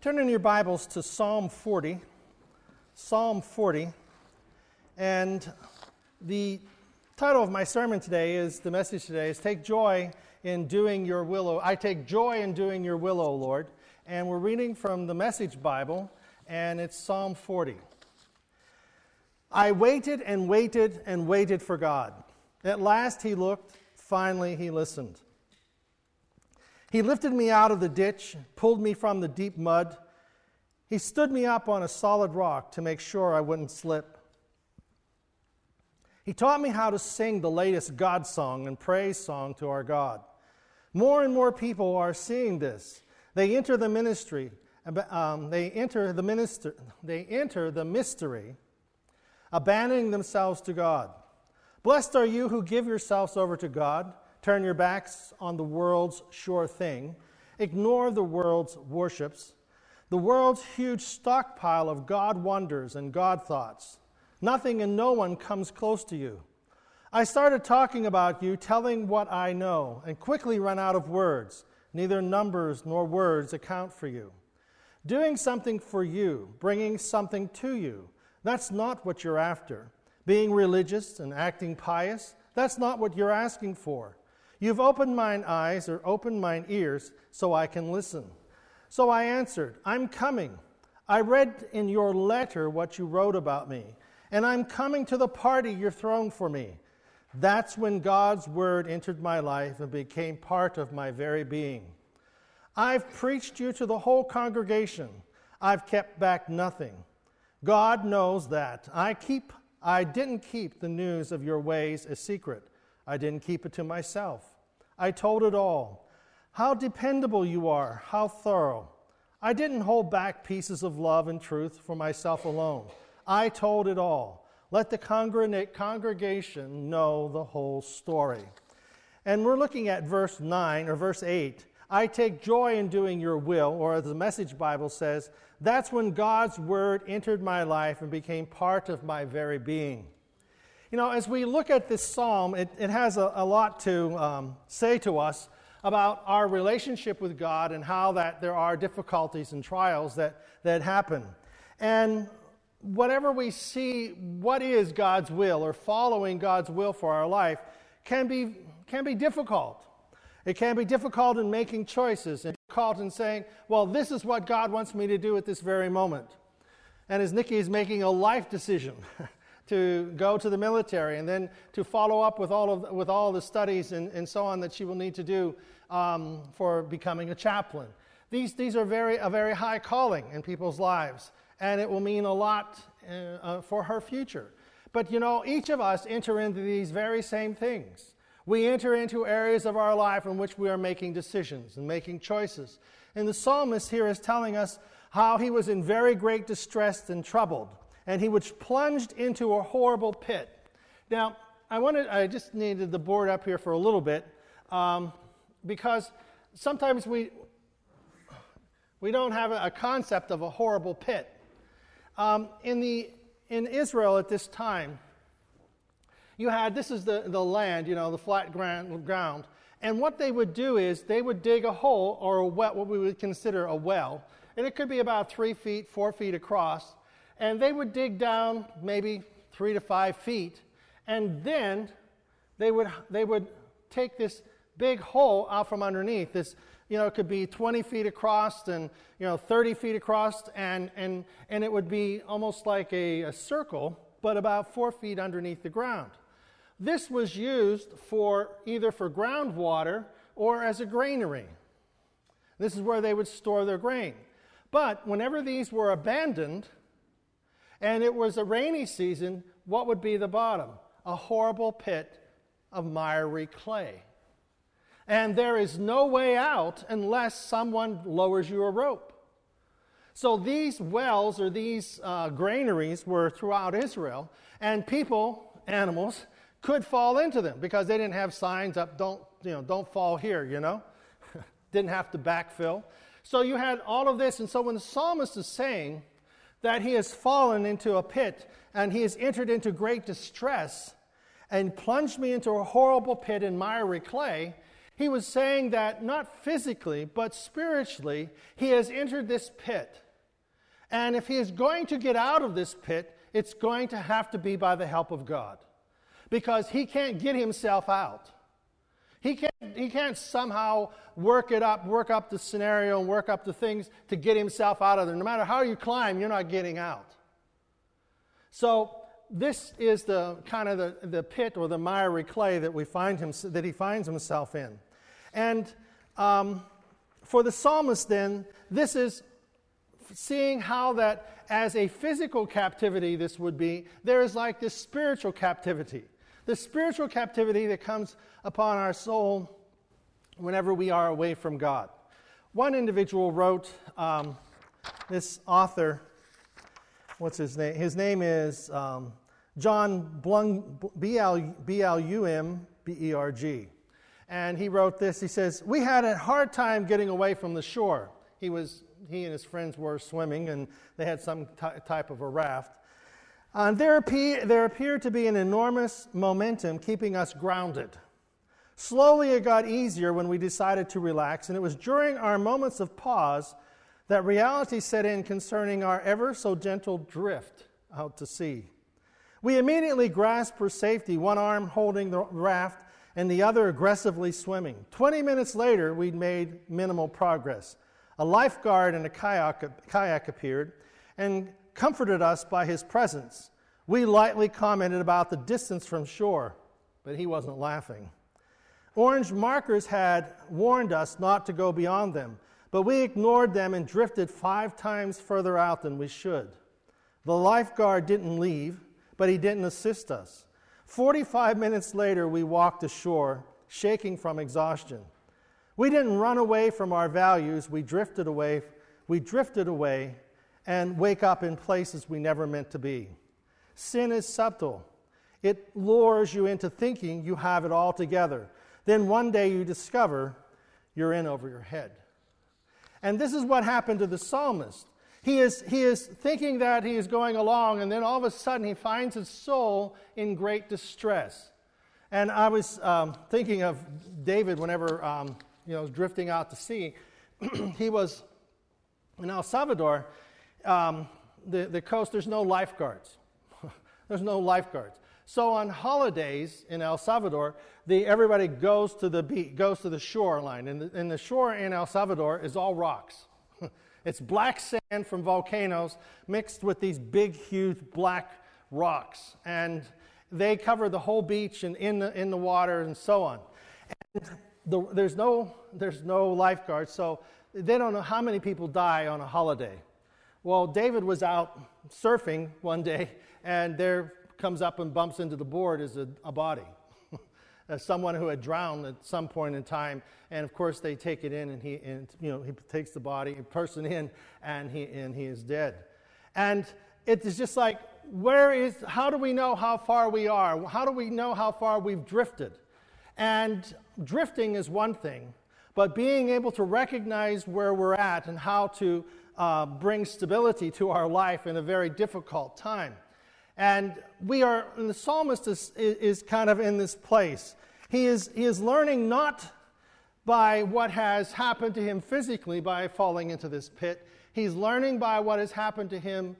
Turn in your Bibles to Psalm 40. Psalm 40. And the title of my sermon today is the message today is Take Joy in Doing Your Will. O, I take joy in doing your will, O Lord. And we're reading from the Message Bible, and it's Psalm 40. I waited and waited and waited for God. At last he looked, finally he listened. He lifted me out of the ditch, pulled me from the deep mud. He stood me up on a solid rock to make sure I wouldn't slip. He taught me how to sing the latest God song and praise song to our God. More and more people are seeing this. They enter the ministry. Um, they enter the minister. They enter the mystery, abandoning themselves to God. Blessed are you who give yourselves over to God Turn your backs on the world's sure thing. Ignore the world's worships, the world's huge stockpile of God wonders and God thoughts. Nothing and no one comes close to you. I started talking about you, telling what I know, and quickly run out of words. Neither numbers nor words account for you. Doing something for you, bringing something to you, that's not what you're after. Being religious and acting pious, that's not what you're asking for. You've opened mine eyes or opened mine ears so I can listen. So I answered, I'm coming. I read in your letter what you wrote about me, and I'm coming to the party you're throwing for me. That's when God's word entered my life and became part of my very being. I've preached you to the whole congregation. I've kept back nothing. God knows that. I keep I didn't keep the news of your ways a secret. I didn't keep it to myself. I told it all. How dependable you are, how thorough. I didn't hold back pieces of love and truth for myself alone. I told it all. Let the congregation know the whole story. And we're looking at verse 9 or verse 8. I take joy in doing your will, or as the Message Bible says, that's when God's word entered my life and became part of my very being. You know, as we look at this psalm, it, it has a, a lot to um, say to us about our relationship with God and how that there are difficulties and trials that, that happen. And whatever we see, what is God's will or following God's will for our life can be, can be difficult. It can be difficult in making choices and difficult in saying, well, this is what God wants me to do at this very moment. And as Nikki is making a life decision, to go to the military and then to follow up with all of with all the studies and, and so on that she will need to do um, for becoming a chaplain. These, these are very, a very high calling in people's lives, and it will mean a lot uh, uh, for her future. But you know, each of us enter into these very same things. We enter into areas of our life in which we are making decisions and making choices. And the psalmist here is telling us how he was in very great distress and troubled and he was plunged into a horrible pit. Now, I wanted, I just needed the board up here for a little bit um, because sometimes we, we don't have a, concept of a horrible pit. Um, in, the, in Israel at this time, you had this is the, the land, you know, the flat ground. And what they would do is they would dig a hole or a well, what we would consider a well, and it could be about three feet, four feet across. And they would dig down maybe three to five feet, and then they would, they would take this big hole out from underneath. This, you know, it could be 20 feet across and, you know, 30 feet across, and, and, and it would be almost like a, a circle, but about four feet underneath the ground. This was used for either for groundwater or as a granary. This is where they would store their grain. But whenever these were abandoned, and it was a rainy season, what would be the bottom? A horrible pit of miry clay. And there is no way out unless someone lowers you a rope. So these wells or these uh, granaries were throughout Israel, and people, animals, could fall into them because they didn't have signs up, don't, you know, don't fall here, you know? didn't have to backfill. So you had all of this, and so when the psalmist is saying, that he has fallen into a pit and he has entered into great distress and plunged me into a horrible pit in miry clay. He was saying that not physically, but spiritually, he has entered this pit. And if he is going to get out of this pit, it's going to have to be by the help of God. Because he can't get himself out. He can't, he can't somehow work it up, work up the scenario and work up the things to get himself out of there. No matter how you climb, you're not getting out. So this is the kind of the, the pit or the miry clay that we find him that he finds himself in. And um, for the psalmist, then, this is seeing how that as a physical captivity this would be, there is like this spiritual captivity. The spiritual captivity that comes upon our soul whenever we are away from God. One individual wrote, um, this author, what's his name? His name is um, John Blum, B-L-U-M, B-E-R-G. And he wrote this. He says, We had a hard time getting away from the shore. He, was, he and his friends were swimming, and they had some t- type of a raft. And there, appear, there appeared to be an enormous momentum keeping us grounded. Slowly, it got easier when we decided to relax, and it was during our moments of pause that reality set in concerning our ever so gentle drift out to sea. We immediately grasped for safety, one arm holding the raft and the other aggressively swimming. Twenty minutes later, we'd made minimal progress. A lifeguard in a kayak, kayak appeared and comforted us by his presence. We lightly commented about the distance from shore, but he wasn't laughing. Orange markers had warned us not to go beyond them, but we ignored them and drifted five times further out than we should. The lifeguard didn't leave, but he didn't assist us. 45 minutes later, we walked ashore, shaking from exhaustion. We didn't run away from our values, we drifted away, we drifted away and wake up in places we never meant to be. Sin is subtle. It lures you into thinking you have it all together. Then one day you discover you're in over your head. And this is what happened to the psalmist. He is, he is thinking that he is going along, and then all of a sudden he finds his soul in great distress. And I was um, thinking of David whenever um, you know, drifting out to sea. he was in El Salvador, um, the, the coast, there's no lifeguards. there's no lifeguards. So on holidays in El Salvador, the, everybody goes to the beach, goes to the shoreline, and the, and the shore in El Salvador is all rocks. It's black sand from volcanoes mixed with these big, huge black rocks. And they cover the whole beach and in the, in the water and so on. And the, there's, no, there's no lifeguards, so they don't know how many people die on a holiday. Well, David was out surfing one day, and there comes up and bumps into the board is a, a body someone who had drowned at some point in time. And of course, they take it in, and he, and, you know, he takes the body, person in, and he, and he is dead. And it is just like, where is, how do we know how far we are? How do we know how far we've drifted? And drifting is one thing, but being able to recognize where we're at and how to uh, bring stability to our life in a very difficult time. And we are, and the psalmist is, is kind of in this place. He is, he is learning not by what has happened to him physically by falling into this pit, he's learning by what has happened to him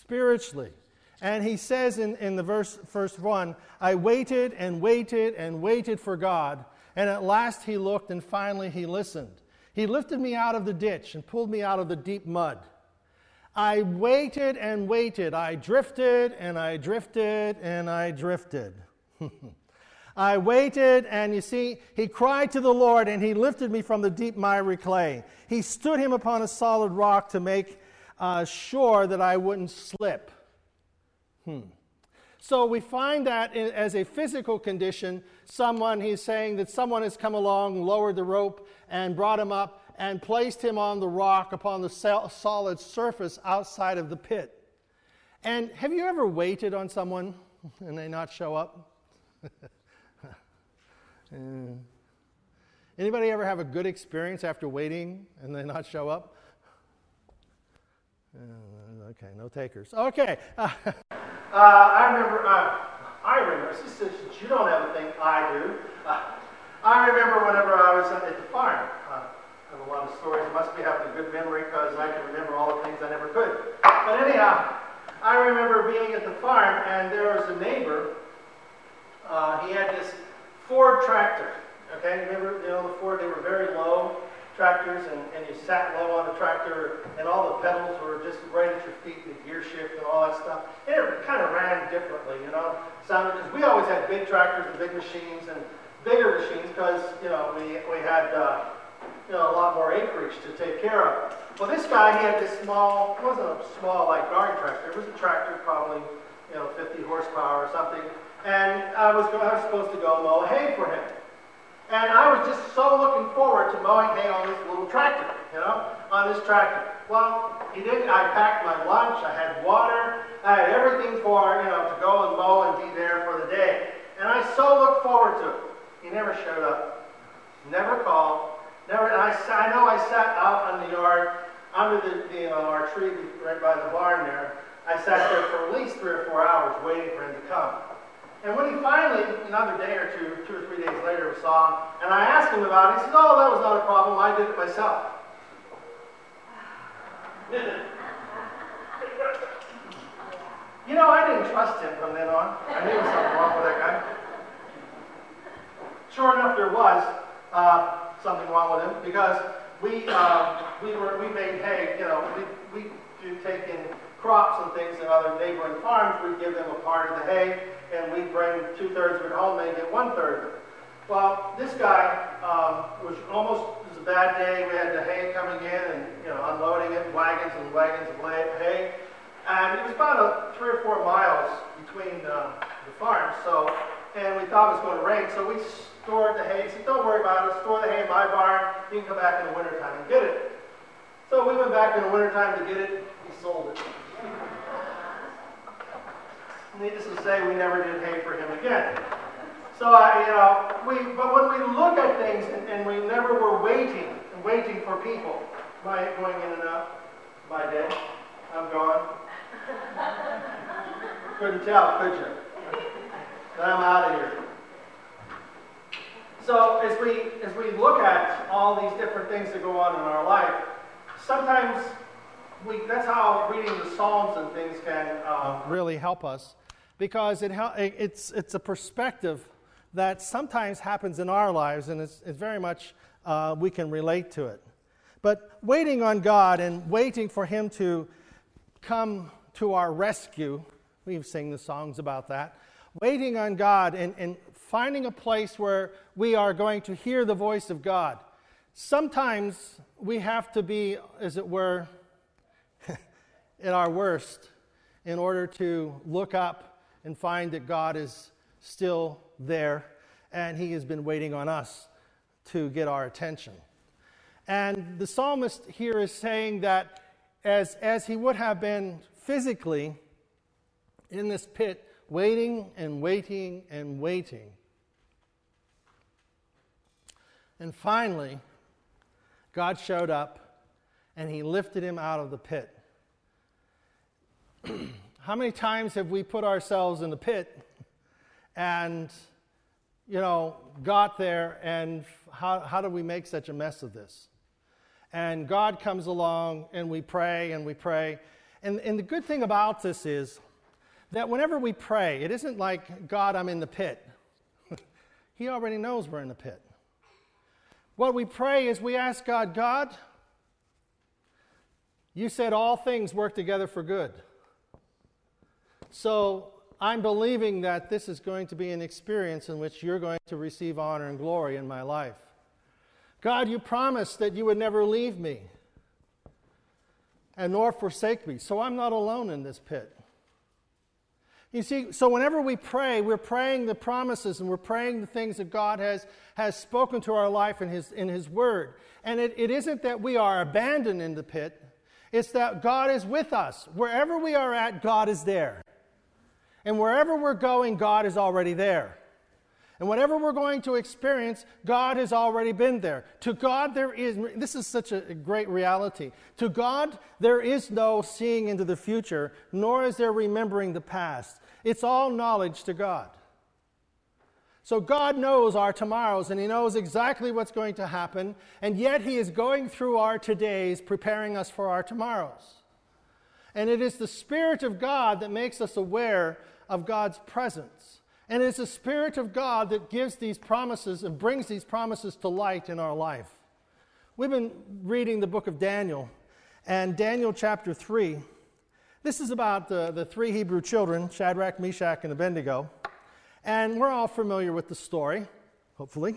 spiritually. And he says in, in the verse, first one, I waited and waited and waited for God. And at last he looked and finally he listened. He lifted me out of the ditch and pulled me out of the deep mud. I waited and waited. I drifted and I drifted and I drifted. I waited, and you see, he cried to the Lord, and he lifted me from the deep miry clay. He stood him upon a solid rock to make uh, sure that I wouldn't slip. Hmm. So we find that as a physical condition, someone, he's saying that someone has come along, lowered the rope, and brought him up, and placed him on the rock upon the solid surface outside of the pit. And have you ever waited on someone and they not show up? anybody ever have a good experience after waiting and they not show up? Uh, okay, no takers. Okay. Uh, I remember, uh, I remember, since you don't have a thing I do, uh, I remember whenever I was at the farm. Uh, I have a lot of stories. I must be having a good memory because I can remember all the things I never could. But anyhow, I remember being at the farm and there was a neighbor. Uh, he had this Ford tractor. Okay, remember, you know, the Ford, they were very low tractors, and, and you sat low on the tractor, and all the pedals were just right at your feet, the gear shift and all that stuff. And it kind of ran differently, you know. Sounded because we always had big tractors and big machines and bigger machines because you know we we had uh, you know a lot more acreage to take care of. Well, this guy he had this small, it wasn't a small like garden tractor. It was a tractor, probably you know 50 horsepower or something. And I was I was supposed to go mow hay for him. And I was just so looking forward to mowing hay on this little tractor, you know, on this tractor. Well, he didn't. I packed my lunch. I had water. I had everything for, you know, to go and mow and be there for the day. And I so looked forward to it. He never showed up. Never called. Never. And I, I know I sat out in the yard under the, the you know, our tree right by the barn there. I sat there for at least three or four hours waiting for him to come. And when he finally, another day or two, two or three days later, saw him, and I asked him about it, he says, Oh, that was not a problem. I did it myself. you know, I didn't trust him from then on. I knew was something wrong with that guy. Sure enough, there was uh, something wrong with him because we, uh, we, were, we made hay, you know, we, we do take in crops and things in other neighboring farms, we'd give them a part of the hay, and we'd bring two thirds of it home, they get one third of it. Well, this guy um, was almost, it was a bad day, we had the hay coming in and, you know, unloading it, wagons and wagons of hay, and it was about a, three or four miles between uh, the farms, so, and we thought it was going to rain, so we stored the hay, he said, don't worry about it, store the hay in my barn, you can come back in the wintertime and get it. So we went back in the wintertime to get it, he sold it. Needless to say, we never did hay for him again. So, I, you know, we, but when we look at things and, and we never were waiting and waiting for people, my going in and out, my day, I'm gone. Couldn't tell, could you? Then I'm out of here. So as we as we look at all these different things that go on in our life, sometimes we, that's how reading the Psalms and things can uh, really help us because it, it's, it's a perspective that sometimes happens in our lives and it's, it's very much uh, we can relate to it. But waiting on God and waiting for Him to come to our rescue, we've sing the songs about that. Waiting on God and, and finding a place where we are going to hear the voice of God. Sometimes we have to be, as it were, at our worst in order to look up and find that God is still there and He has been waiting on us to get our attention. And the psalmist here is saying that as, as he would have been physically in this pit, waiting and waiting and waiting. And finally, God showed up and he lifted him out of the pit. How many times have we put ourselves in the pit and, you know, got there and how, how do we make such a mess of this? And God comes along and we pray and we pray. And, and the good thing about this is that whenever we pray, it isn't like, God, I'm in the pit. he already knows we're in the pit. What we pray is we ask God, God, you said all things work together for good. So I'm believing that this is going to be an experience in which you're going to receive honor and glory in my life. God, you promised that you would never leave me and nor forsake me. So I'm not alone in this pit. You see, so whenever we pray, we're praying the promises and we're praying the things that God has, has spoken to our life in His, in his Word. And it, it isn't that we are abandoned in the pit, it's that God is with us. Wherever we are at, God is there. And wherever we're going, God is already there. And whatever we're going to experience, God has already been there. To God, there is, this is such a great reality. To God, there is no seeing into the future, nor is there remembering the past. It's all knowledge to God. So God knows our tomorrows and He knows exactly what's going to happen, and yet He is going through our todays, preparing us for our tomorrows. And it is the Spirit of God that makes us aware of God's presence. And it's the Spirit of God that gives these promises and brings these promises to light in our life. We've been reading the book of Daniel, and Daniel chapter 3. This is about the, the three Hebrew children, Shadrach, Meshach, and Abednego. And we're all familiar with the story, hopefully,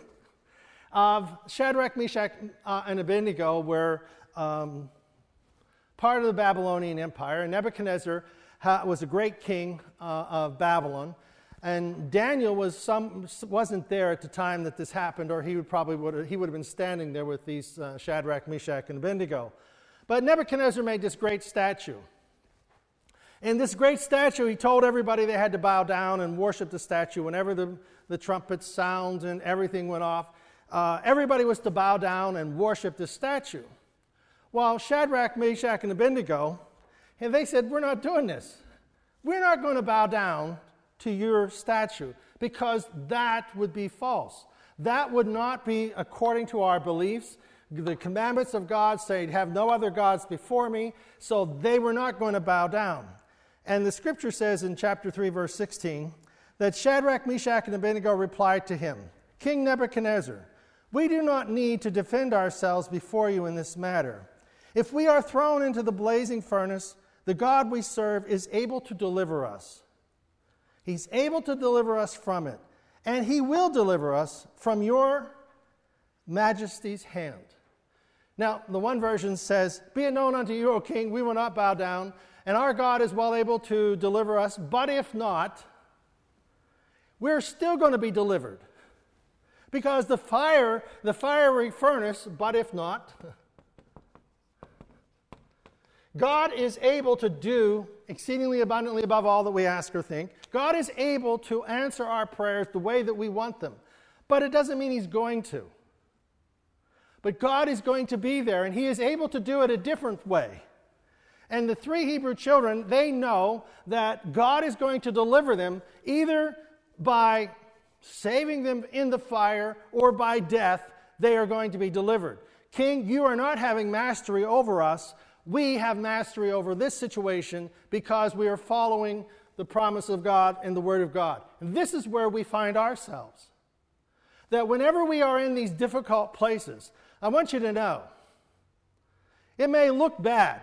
of Shadrach, Meshach, uh, and Abednego were um, part of the Babylonian Empire. And Nebuchadnezzar ha- was a great king uh, of Babylon. And Daniel was some, wasn't there at the time that this happened, or he would probably would he would have been standing there with these uh, Shadrach, Meshach, and Abednego. But Nebuchadnezzar made this great statue. In this great statue, he told everybody they had to bow down and worship the statue whenever the, the trumpets sound and everything went off. Uh, everybody was to bow down and worship the statue. While Shadrach, Meshach, and Abednego, and they said, We're not doing this. We're not going to bow down to your statue because that would be false. That would not be according to our beliefs. The commandments of God say, Have no other gods before me. So they were not going to bow down. And the scripture says in chapter 3, verse 16, that Shadrach, Meshach, and Abednego replied to him, King Nebuchadnezzar, we do not need to defend ourselves before you in this matter. If we are thrown into the blazing furnace, the God we serve is able to deliver us. He's able to deliver us from it, and He will deliver us from your majesty's hand. Now, the one version says, Be it known unto you, O king, we will not bow down and our God is well able to deliver us. But if not, we're still going to be delivered. Because the fire, the fiery furnace, but if not, God is able to do exceedingly abundantly above all that we ask or think. God is able to answer our prayers the way that we want them. But it doesn't mean He's going to. But God is going to be there, and He is able to do it a different way. And the three Hebrew children, they know that God is going to deliver them either by saving them in the fire or by death, they are going to be delivered. King, you are not having mastery over us. We have mastery over this situation because we are following the promise of God and the Word of God. And this is where we find ourselves. That whenever we are in these difficult places, I want you to know it may look bad.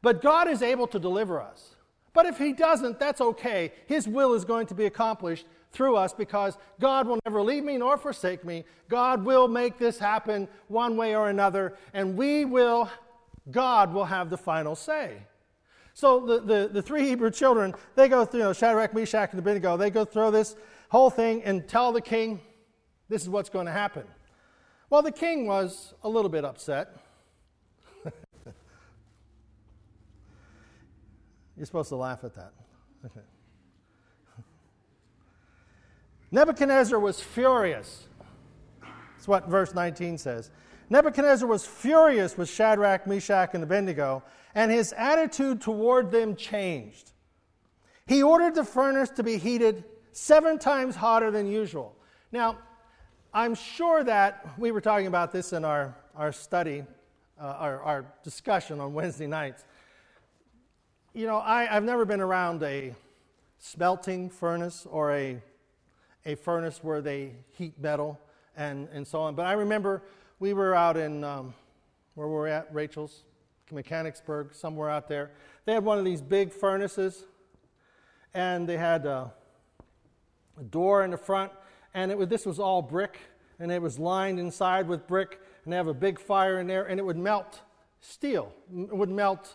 But God is able to deliver us. But if He doesn't, that's okay. His will is going to be accomplished through us because God will never leave me nor forsake me. God will make this happen one way or another, and we will, God will have the final say. So the, the, the three Hebrew children, they go through, you know, Shadrach, Meshach, and Abednego, they go through this whole thing and tell the king, this is what's going to happen. Well, the king was a little bit upset. You're supposed to laugh at that. Nebuchadnezzar was furious. That's what verse 19 says. Nebuchadnezzar was furious with Shadrach, Meshach, and Abednego, and his attitude toward them changed. He ordered the furnace to be heated seven times hotter than usual. Now, I'm sure that we were talking about this in our, our study, uh, our, our discussion on Wednesday nights. You know, I, have never been around a smelting furnace or a, a furnace where they heat metal and, and so on. But I remember we were out in, um, where we were at, Rachel's, Mechanicsburg, somewhere out there. They had one of these big furnaces, and they had a, a door in the front, and it was, this was all brick, and it was lined inside with brick, and they have a big fire in there, and it would melt steel. It would melt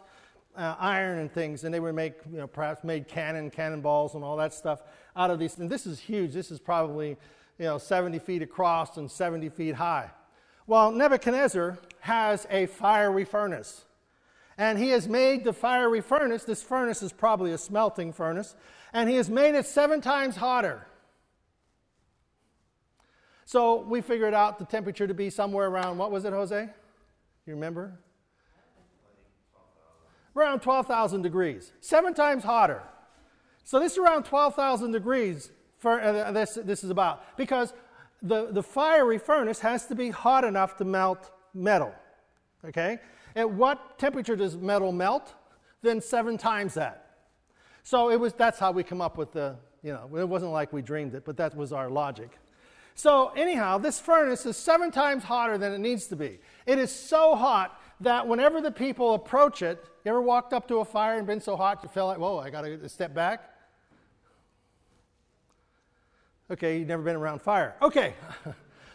uh, iron and things, and they would make, you know, perhaps made cannon, cannonballs, and all that stuff out of these. And this is huge. This is probably, you know, 70 feet across and 70 feet high. Well, Nebuchadnezzar has a fiery furnace. And he has made the fiery furnace, this furnace is probably a smelting furnace, and he has made it seven times hotter. So we figured out the temperature to be somewhere around, what was it, Jose? You remember? around 12,000 degrees, seven times hotter. So this is around 12,000 degrees for, uh, this, this is about. Because the, the fiery furnace has to be hot enough to melt metal. Okay? At what temperature does metal melt? Then seven times that. So it was, that's how we come up with the, you know, it wasn't like we dreamed it, but that was our logic. So, anyhow, this furnace is seven times hotter than it needs to be. It is so hot that whenever the people approach it, you ever walked up to a fire and been so hot you felt like, whoa, I got to step back? Okay, you've never been around fire. Okay.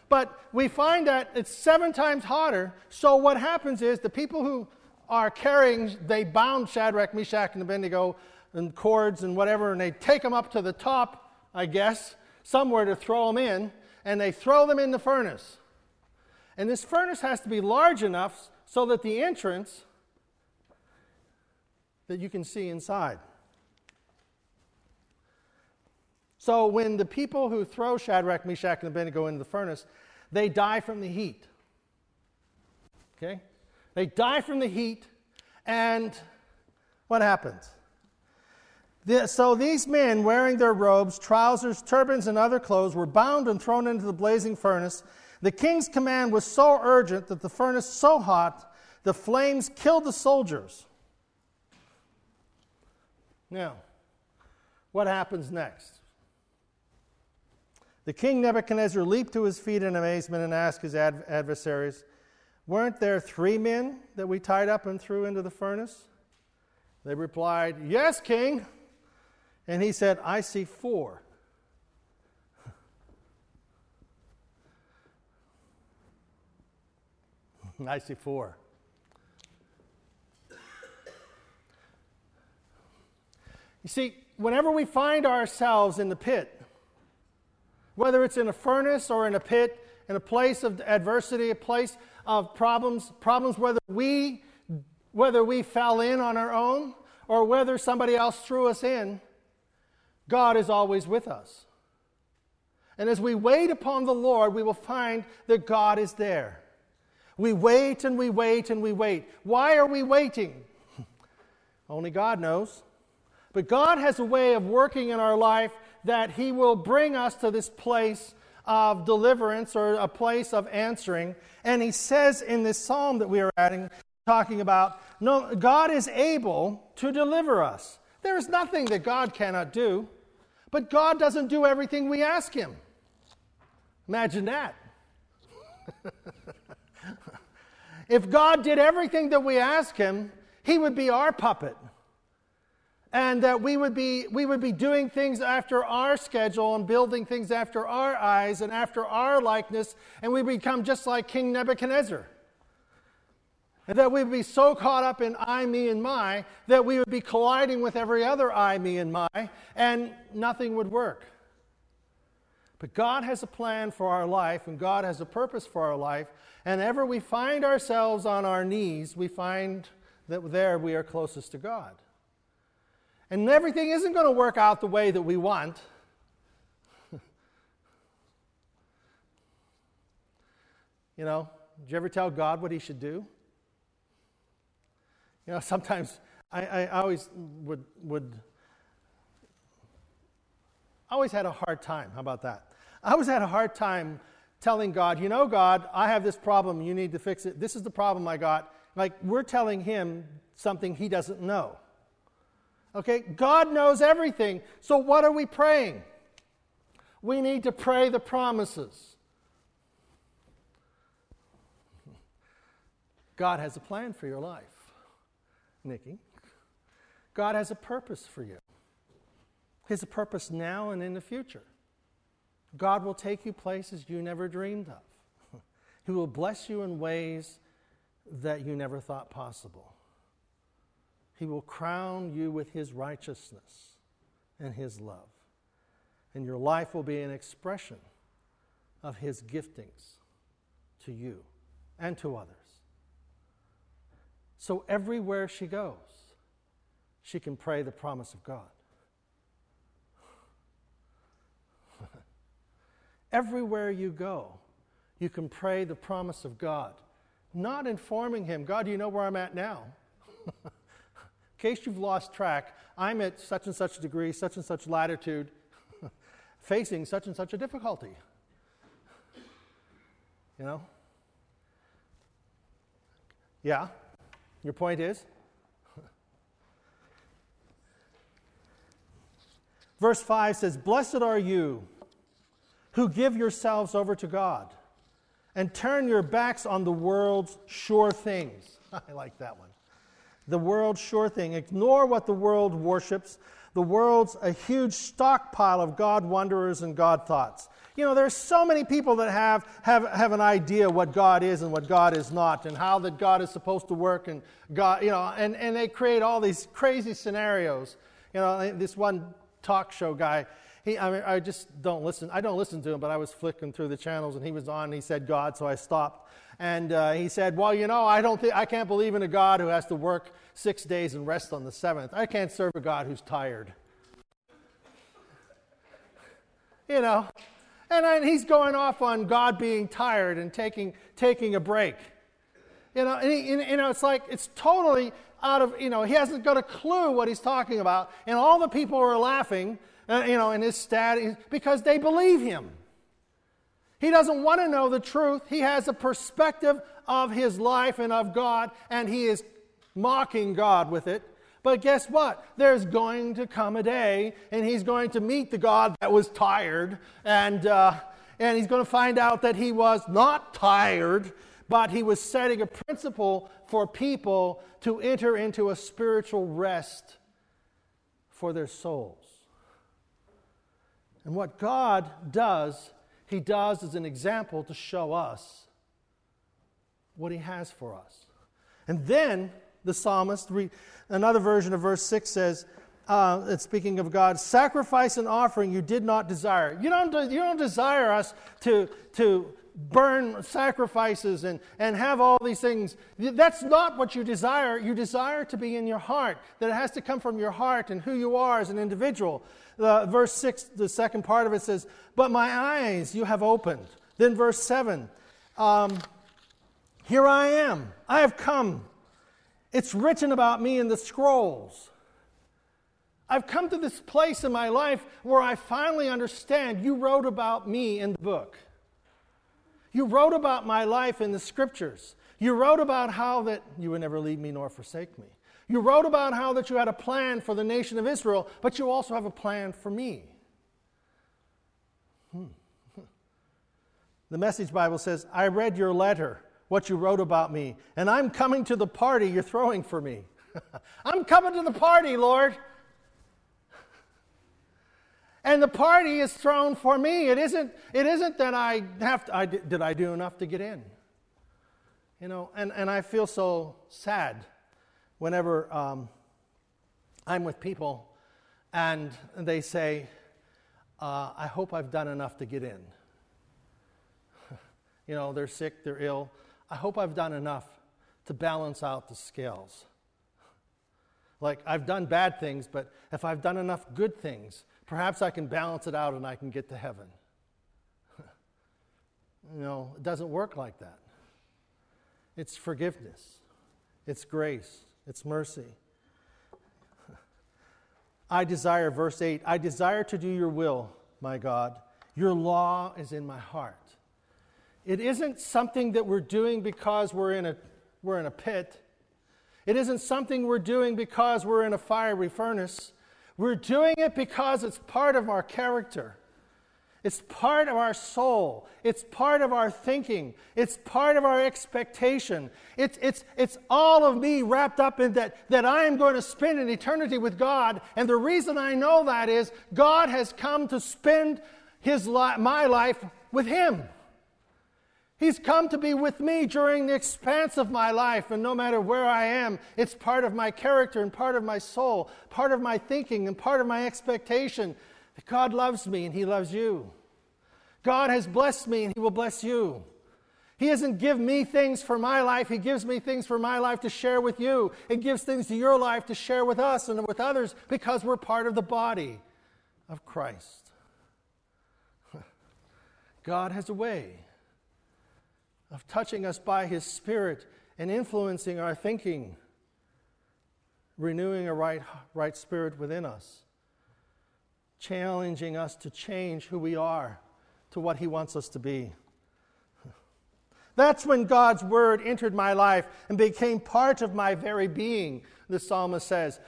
but we find that it's seven times hotter. So what happens is the people who are carrying, they bound Shadrach, Meshach, and Abednego and cords and whatever, and they take them up to the top, I guess, somewhere to throw them in, and they throw them in the furnace. And this furnace has to be large enough so that the entrance that you can see inside. So when the people who throw Shadrach, Meshach, and Abednego into the furnace, they die from the heat. Okay? They die from the heat, and what happens? The, so these men, wearing their robes, trousers, turbans, and other clothes, were bound and thrown into the blazing furnace. The king's command was so urgent that the furnace so hot, the flames killed the soldiers. Now, what happens next? The king Nebuchadnezzar leaped to his feet in amazement and asked his ad- adversaries, Weren't there three men that we tied up and threw into the furnace? They replied, Yes, king. And he said, I see four. I see four. You see, whenever we find ourselves in the pit, whether it's in a furnace or in a pit, in a place of adversity, a place of problems, problems whether we whether we fell in on our own or whether somebody else threw us in, God is always with us. And as we wait upon the Lord, we will find that God is there. We wait and we wait and we wait. Why are we waiting? Only God knows. But God has a way of working in our life that He will bring us to this place of deliverance or a place of answering. And He says in this psalm that we are adding, talking about, no, God is able to deliver us. There is nothing that God cannot do, but God doesn't do everything we ask Him. Imagine that. if God did everything that we ask Him, He would be our puppet and that we would be we would be doing things after our schedule and building things after our eyes and after our likeness and we become just like king nebuchadnezzar. And that we would be so caught up in i me and my that we would be colliding with every other i me and my and nothing would work. But god has a plan for our life and god has a purpose for our life and ever we find ourselves on our knees we find that there we are closest to god and everything isn't going to work out the way that we want. you know, did you ever tell God what he should do? You know, sometimes I, I always would, would, I always had a hard time. How about that? I always had a hard time telling God, you know, God, I have this problem. You need to fix it. This is the problem I got. Like, we're telling him something he doesn't know. Okay? God knows everything. So what are we praying? We need to pray the promises. God has a plan for your life, Nikki. God has a purpose for you. He has a purpose now and in the future. God will take you places you never dreamed of. He will bless you in ways that you never thought possible. He will crown you with His righteousness and His love. And your life will be an expression of His giftings to you and to others. So everywhere she goes, she can pray the promise of God. everywhere you go, you can pray the promise of God, not informing Him, God, you know where I'm at now. case you've lost track, I'm at such and such degree, such and such latitude. facing such and such a difficulty. You know? Yeah? Your point is? Verse 5 says, Blessed are you who give yourselves over to God and turn your backs on the world's sure things. I like that one. The world's sure thing. Ignore what the world worships. The world's a huge stockpile of God wanderers and God thoughts. You know, there's so many people that have, have, have an idea what God is and what God is not, and how that God is supposed to work, and God, you know, and, and they create all these crazy scenarios. You know, this one talk show guy, he, I, mean, I just don't listen. I don't listen to him, but I was flicking through the channels, and he was on, and he said God, so I stopped. And uh, he said, "Well, you know, I don't I can't believe in a God who has to work six days and rest on the seventh. I can't serve a God who's tired." You know, and then he's going off on God being tired and taking, taking a break. You know, and he, you know, it's like it's totally out of, you know, he hasn't got a clue what he's talking about. And all the people are laughing, uh, you know, in his stat because they believe him. He doesn't want to know the truth. He has a perspective of his life and of God, and he is mocking God with it. But guess what? There's going to come a day, and he's going to meet the God that was tired, and, uh, and he's going to find out that he was not tired, but he was setting a principle for people to enter into a spiritual rest for their souls. And what God does, he does as an example to show us what he has for us. And then the psalmist, another version of verse 6 says, uh, speaking of God, sacrifice and offering you did not desire. You don't, you don't desire us to, to burn sacrifices and, and have all these things. That's not what you desire. You desire to be in your heart, that it has to come from your heart and who you are as an individual. Uh, verse 6, the second part of it says, But my eyes you have opened. Then verse 7, um, Here I am. I have come it's written about me in the scrolls. I've come to this place in my life where I finally understand you wrote about me in the book. You wrote about my life in the scriptures. You wrote about how that you would never leave me nor forsake me. You wrote about how that you had a plan for the nation of Israel, but you also have a plan for me. Hmm. The Message Bible says, I read your letter what you wrote about me, and I'm coming to the party you're throwing for me. I'm coming to the party, Lord. And the party is thrown for me. It isn't, it isn't that I have to, I, did I do enough to get in? You know, and, and I feel so sad whenever um, I'm with people and they say, uh, I hope I've done enough to get in. you know, they're sick, they're ill, I hope I've done enough to balance out the scales. Like, I've done bad things, but if I've done enough good things, perhaps I can balance it out and I can get to heaven. you know, it doesn't work like that. It's forgiveness, it's grace, it's mercy. I desire, verse 8, I desire to do your will, my God. Your law is in my heart. It isn't something that we're doing because we're in a, we're in a pit. It isn't something we're doing because we're in a fiery furnace. We're doing it because it's part of our character. It's part of our soul. It's part of our thinking. It's part of our expectation. It's, it's, it's all of me wrapped up in that, that I am going to spend an eternity with God. And the reason I know that is God has come to spend his li- my life with Him. He's come to be with me during the expanse of my life, and no matter where I am, it's part of my character and part of my soul, part of my thinking and part of my expectation that God loves me and He loves you. God has blessed me and He will bless you. He doesn't give me things for my life, He gives me things for my life to share with you. He gives things to your life to share with us and with others because we're part of the body of Christ. God has a way of touching us by His Spirit and influencing our thinking, renewing a right, right spirit within us. Challenging us to change who we are to what He wants us to be. That's when God's word entered my life and became part of my very being, the psalmist says.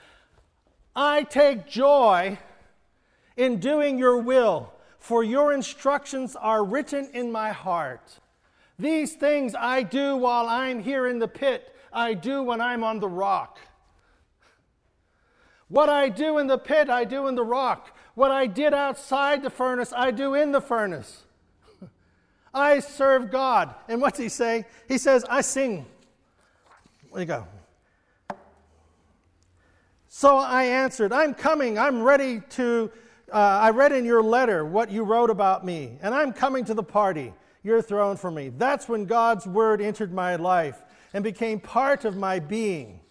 I take joy in doing your will, for your instructions are written in my heart. These things I do while I'm here in the pit, I do when I'm on the rock. What I do in the pit, I do in the rock. What I did outside the furnace, I do in the furnace. I serve God. And what's he say? He says, I sing. There you go. So I answered, I'm coming. I'm ready to. Uh, I read in your letter what you wrote about me, and I'm coming to the party. You're thrown for me. That's when God's word entered my life and became part of my being.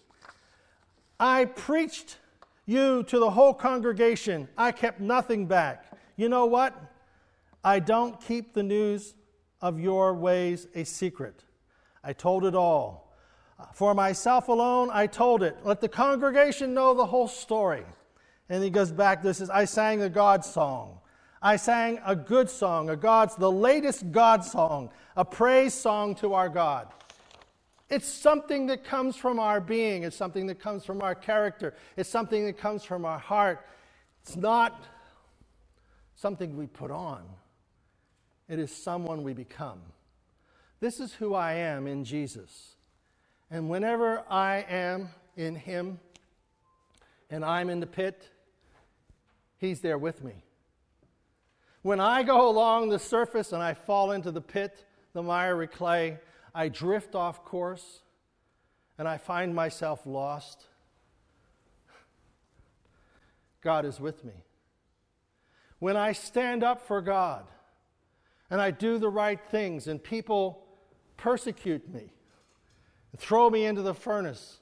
I preached you to the whole congregation. I kept nothing back. You know what? I don't keep the news of your ways a secret. I told it all. For myself alone, I told it. Let the congregation know the whole story. And he goes back, this is, I sang a God song. I sang a good song, a God's, the latest God song, a praise song to our God. It's something that comes from our being. It's something that comes from our character. It's something that comes from our heart. It's not something we put on, it is someone we become. This is who I am in Jesus. And whenever I am in Him and I'm in the pit, He's there with me. When I go along the surface and I fall into the pit, the miry clay, I drift off course and I find myself lost. God is with me. When I stand up for God and I do the right things and people persecute me and throw me into the furnace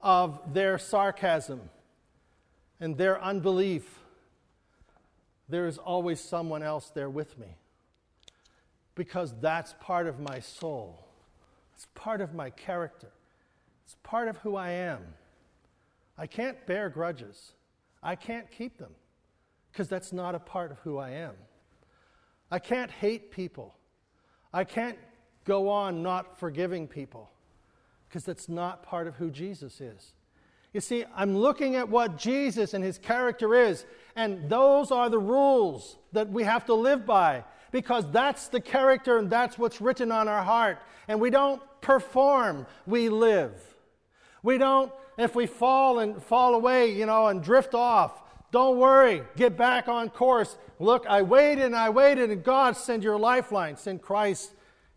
of their sarcasm and their unbelief, there is always someone else there with me because that's part of my soul. It's part of my character. It's part of who I am. I can't bear grudges. I can't keep them because that's not a part of who I am. I can't hate people. I can't go on not forgiving people because that's not part of who Jesus is. You see, I'm looking at what Jesus and his character is, and those are the rules that we have to live by because that's the character and that's what's written on our heart. And we don't perform, we live. We don't, if we fall and fall away, you know, and drift off, don't worry, get back on course. Look, I waited and I waited, and God send your lifeline, send Christ.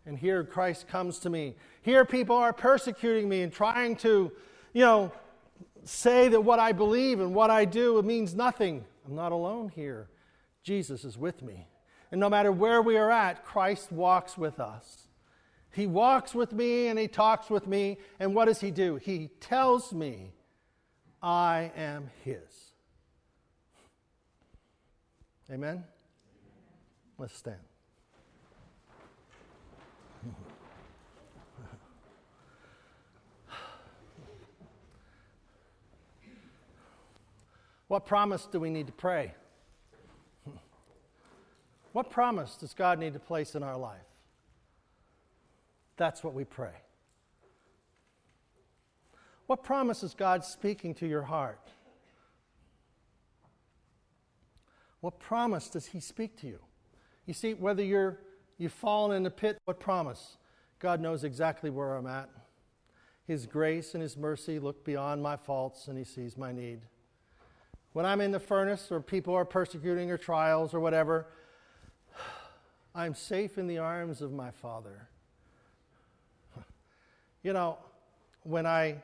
And here Christ comes to me. Here people are persecuting me and trying to, you know, say that what I believe and what I do it means nothing. I'm not alone here. Jesus is with me. And no matter where we are at, Christ walks with us. He walks with me and he talks with me. And what does he do? He tells me I am his. Amen? Let's stand. What promise do we need to pray? What promise does God need to place in our life? That's what we pray. What promise is God speaking to your heart? What promise does He speak to you? You see, whether you're, you've fallen in the pit, what promise? God knows exactly where I'm at. His grace and His mercy look beyond my faults and He sees my need. When I'm in the furnace or people are persecuting or trials or whatever, I'm safe in the arms of my Father. You know, when I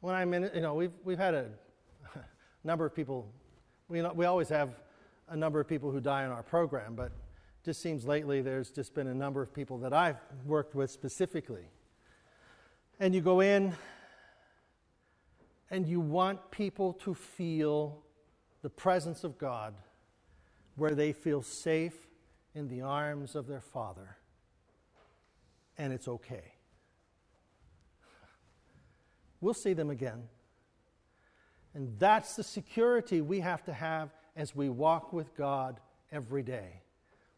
when I'm in, you know, we've we've had a number of people. We know, we always have a number of people who die in our program, but just seems lately there's just been a number of people that I've worked with specifically. And you go in and you want people to feel the presence of God where they feel safe in the arms of their Father. And it's okay. We'll see them again. And that's the security we have to have as we walk with God every day.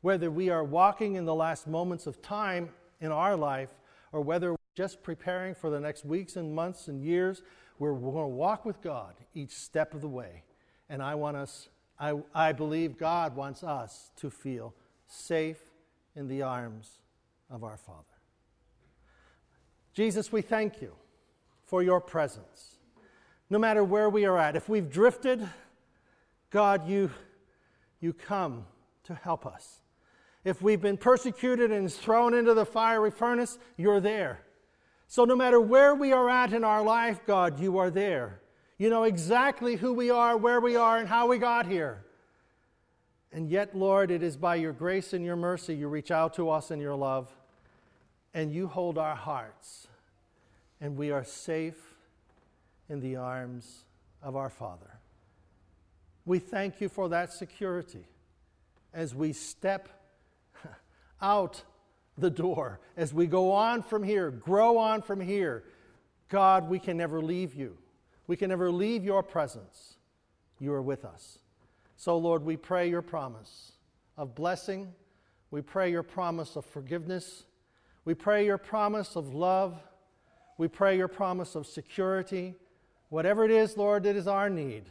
Whether we are walking in the last moments of time in our life or whether we're just preparing for the next weeks and months and years, we're going to walk with God each step of the way. And I want us, I, I believe God wants us to feel safe in the arms of our Father. Jesus, we thank you for your presence. No matter where we are at, if we've drifted, God, you, you come to help us. If we've been persecuted and thrown into the fiery furnace, you're there. So, no matter where we are at in our life, God, you are there. You know exactly who we are, where we are, and how we got here. And yet, Lord, it is by your grace and your mercy you reach out to us in your love, and you hold our hearts, and we are safe in the arms of our Father. We thank you for that security as we step out the door, as we go on from here, grow on from here. God, we can never leave you. We can never leave your presence. You are with us. So, Lord, we pray your promise of blessing. We pray your promise of forgiveness. We pray your promise of love. We pray your promise of security. Whatever it is, Lord, it is our need,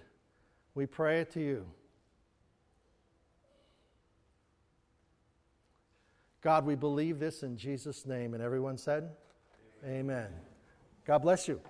we pray it to you. God, we believe this in Jesus' name. And everyone said, Amen. Amen. God bless you.